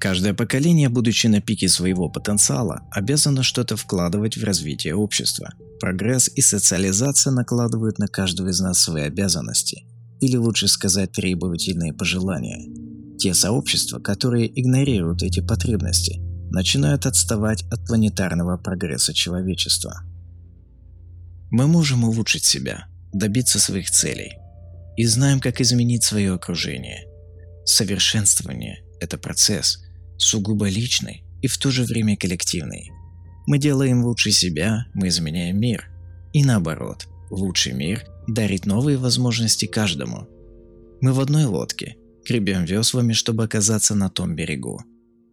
Каждое поколение, будучи на пике своего потенциала, обязано что-то вкладывать в развитие общества. Прогресс и социализация накладывают на каждого из нас свои обязанности, или лучше сказать требовательные пожелания. Те сообщества, которые игнорируют эти потребности, начинают отставать от планетарного прогресса человечества. Мы можем улучшить себя, добиться своих целей, и знаем, как изменить свое окружение. Совершенствование – это процесс, сугубо личный и в то же время коллективный. Мы делаем лучше себя, мы изменяем мир. И наоборот, лучший мир дарит новые возможности каждому. Мы в одной лодке, гребем веслами, чтобы оказаться на том берегу,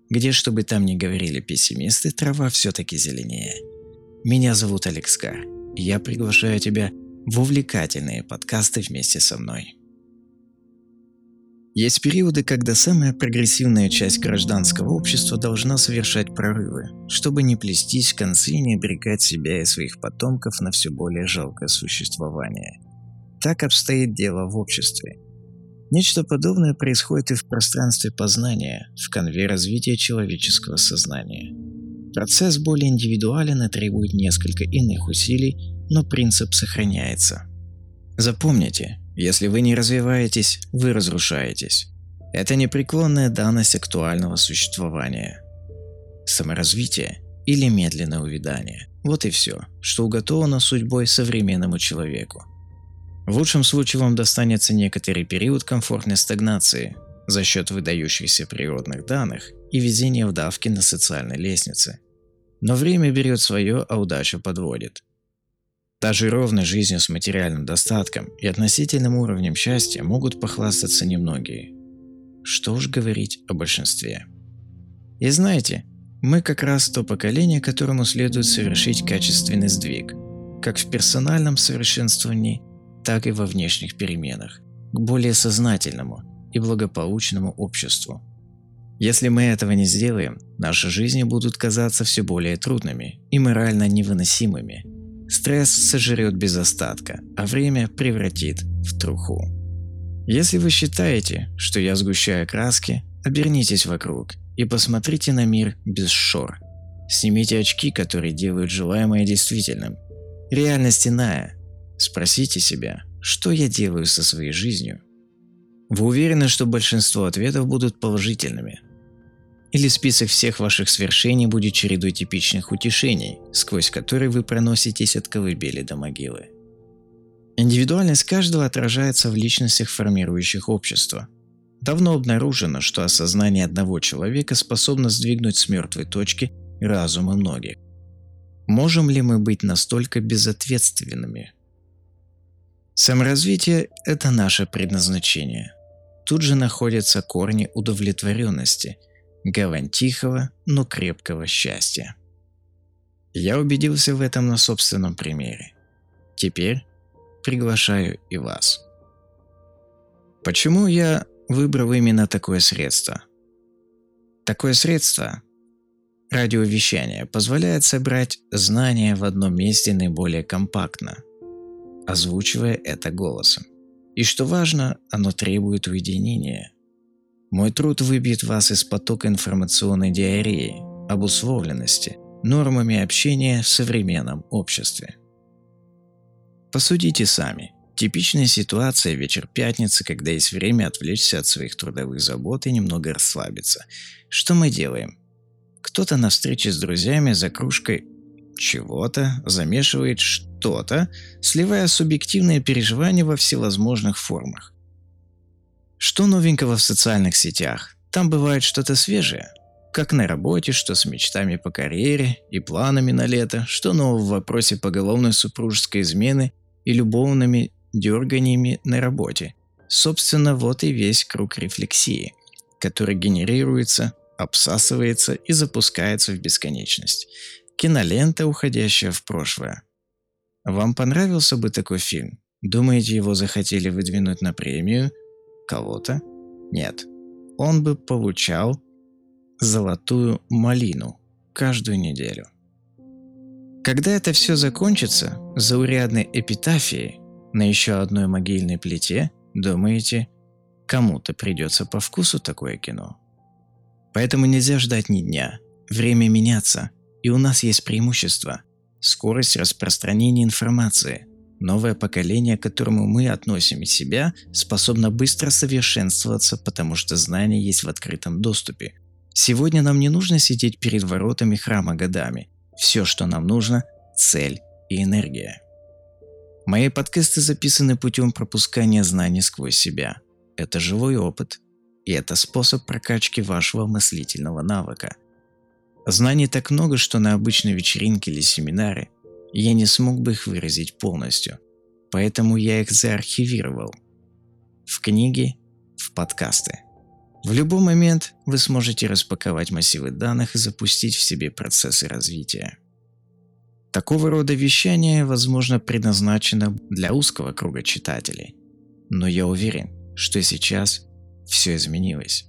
где, чтобы там не говорили пессимисты, трава все-таки зеленее. Меня зовут Алекс Кар, и я приглашаю тебя в увлекательные подкасты вместе со мной. Есть периоды, когда самая прогрессивная часть гражданского общества должна совершать прорывы, чтобы не плестись концы и не обрекать себя и своих потомков на все более жалкое существование. Так обстоит дело в обществе. Нечто подобное происходит и в пространстве познания, в конве развития человеческого сознания. Процесс более индивидуален и требует несколько иных усилий, но принцип сохраняется. Запомните, если вы не развиваетесь, вы разрушаетесь. Это непреклонная данность актуального существования. Саморазвитие или медленное увядание – вот и все, что уготовано судьбой современному человеку. В лучшем случае вам достанется некоторый период комфортной стагнации за счет выдающихся природных данных и везения в давки на социальной лестнице. Но время берет свое, а удача подводит. Даже ровной жизнью с материальным достатком и относительным уровнем счастья могут похвастаться немногие. Что уж говорить о большинстве. И знаете, мы как раз то поколение, которому следует совершить качественный сдвиг, как в персональном совершенствовании, так и во внешних переменах, к более сознательному и благополучному обществу. Если мы этого не сделаем, наши жизни будут казаться все более трудными и морально невыносимыми, Стресс сожрет без остатка, а время превратит в труху. Если вы считаете, что я сгущаю краски, обернитесь вокруг и посмотрите на мир без шор. Снимите очки, которые делают желаемое действительным. Реальность иная. Спросите себя, что я делаю со своей жизнью? Вы уверены, что большинство ответов будут положительными, или список всех ваших свершений будет чередой типичных утешений, сквозь которые вы проноситесь от колыбели до могилы. Индивидуальность каждого отражается в личностях, формирующих общество. Давно обнаружено, что осознание одного человека способно сдвинуть с мертвой точки разумы многих. Можем ли мы быть настолько безответственными? Саморазвитие – это наше предназначение. Тут же находятся корни удовлетворенности – гавань тихого, но крепкого счастья. Я убедился в этом на собственном примере. Теперь приглашаю и вас. Почему я выбрал именно такое средство? Такое средство, радиовещание, позволяет собрать знания в одном месте наиболее компактно, озвучивая это голосом. И что важно, оно требует уединения – мой труд выбьет вас из потока информационной диареи, обусловленности, нормами общения в современном обществе. Посудите сами. Типичная ситуация вечер пятницы, когда есть время отвлечься от своих трудовых забот и немного расслабиться. Что мы делаем? Кто-то на встрече с друзьями за кружкой чего-то замешивает что-то, сливая субъективные переживания во всевозможных формах. Что новенького в социальных сетях? Там бывает что-то свежее. Как на работе, что с мечтами по карьере и планами на лето, что нового в вопросе поголовной супружеской измены и любовными дерганиями на работе. Собственно, вот и весь круг рефлексии, который генерируется, обсасывается и запускается в бесконечность. Кинолента, уходящая в прошлое. Вам понравился бы такой фильм? Думаете, его захотели выдвинуть на премию – кого-то? Нет. Он бы получал золотую малину каждую неделю. Когда это все закончится, заурядной эпитафией на еще одной могильной плите, думаете, кому-то придется по вкусу такое кино? Поэтому нельзя ждать ни дня. Время меняться, и у нас есть преимущество. Скорость распространения информации. Новое поколение, к которому мы относим себя, способно быстро совершенствоваться, потому что знания есть в открытом доступе. Сегодня нам не нужно сидеть перед воротами храма годами. Все, что нам нужно – цель и энергия. Мои подкасты записаны путем пропускания знаний сквозь себя. Это живой опыт, и это способ прокачки вашего мыслительного навыка. Знаний так много, что на обычной вечеринке или семинаре я не смог бы их выразить полностью, поэтому я их заархивировал. В книги, в подкасты. В любой момент вы сможете распаковать массивы данных и запустить в себе процессы развития. Такого рода вещание, возможно, предназначено для узкого круга читателей. Но я уверен, что сейчас все изменилось.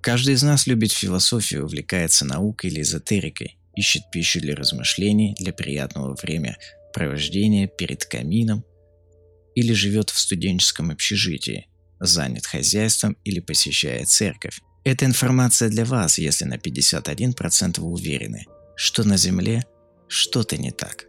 Каждый из нас любит философию, увлекается наукой или эзотерикой, ищет пищу для размышлений, для приятного время провождения перед камином или живет в студенческом общежитии, занят хозяйством или посещает церковь. Эта информация для вас, если на 51% вы уверены, что на Земле что-то не так.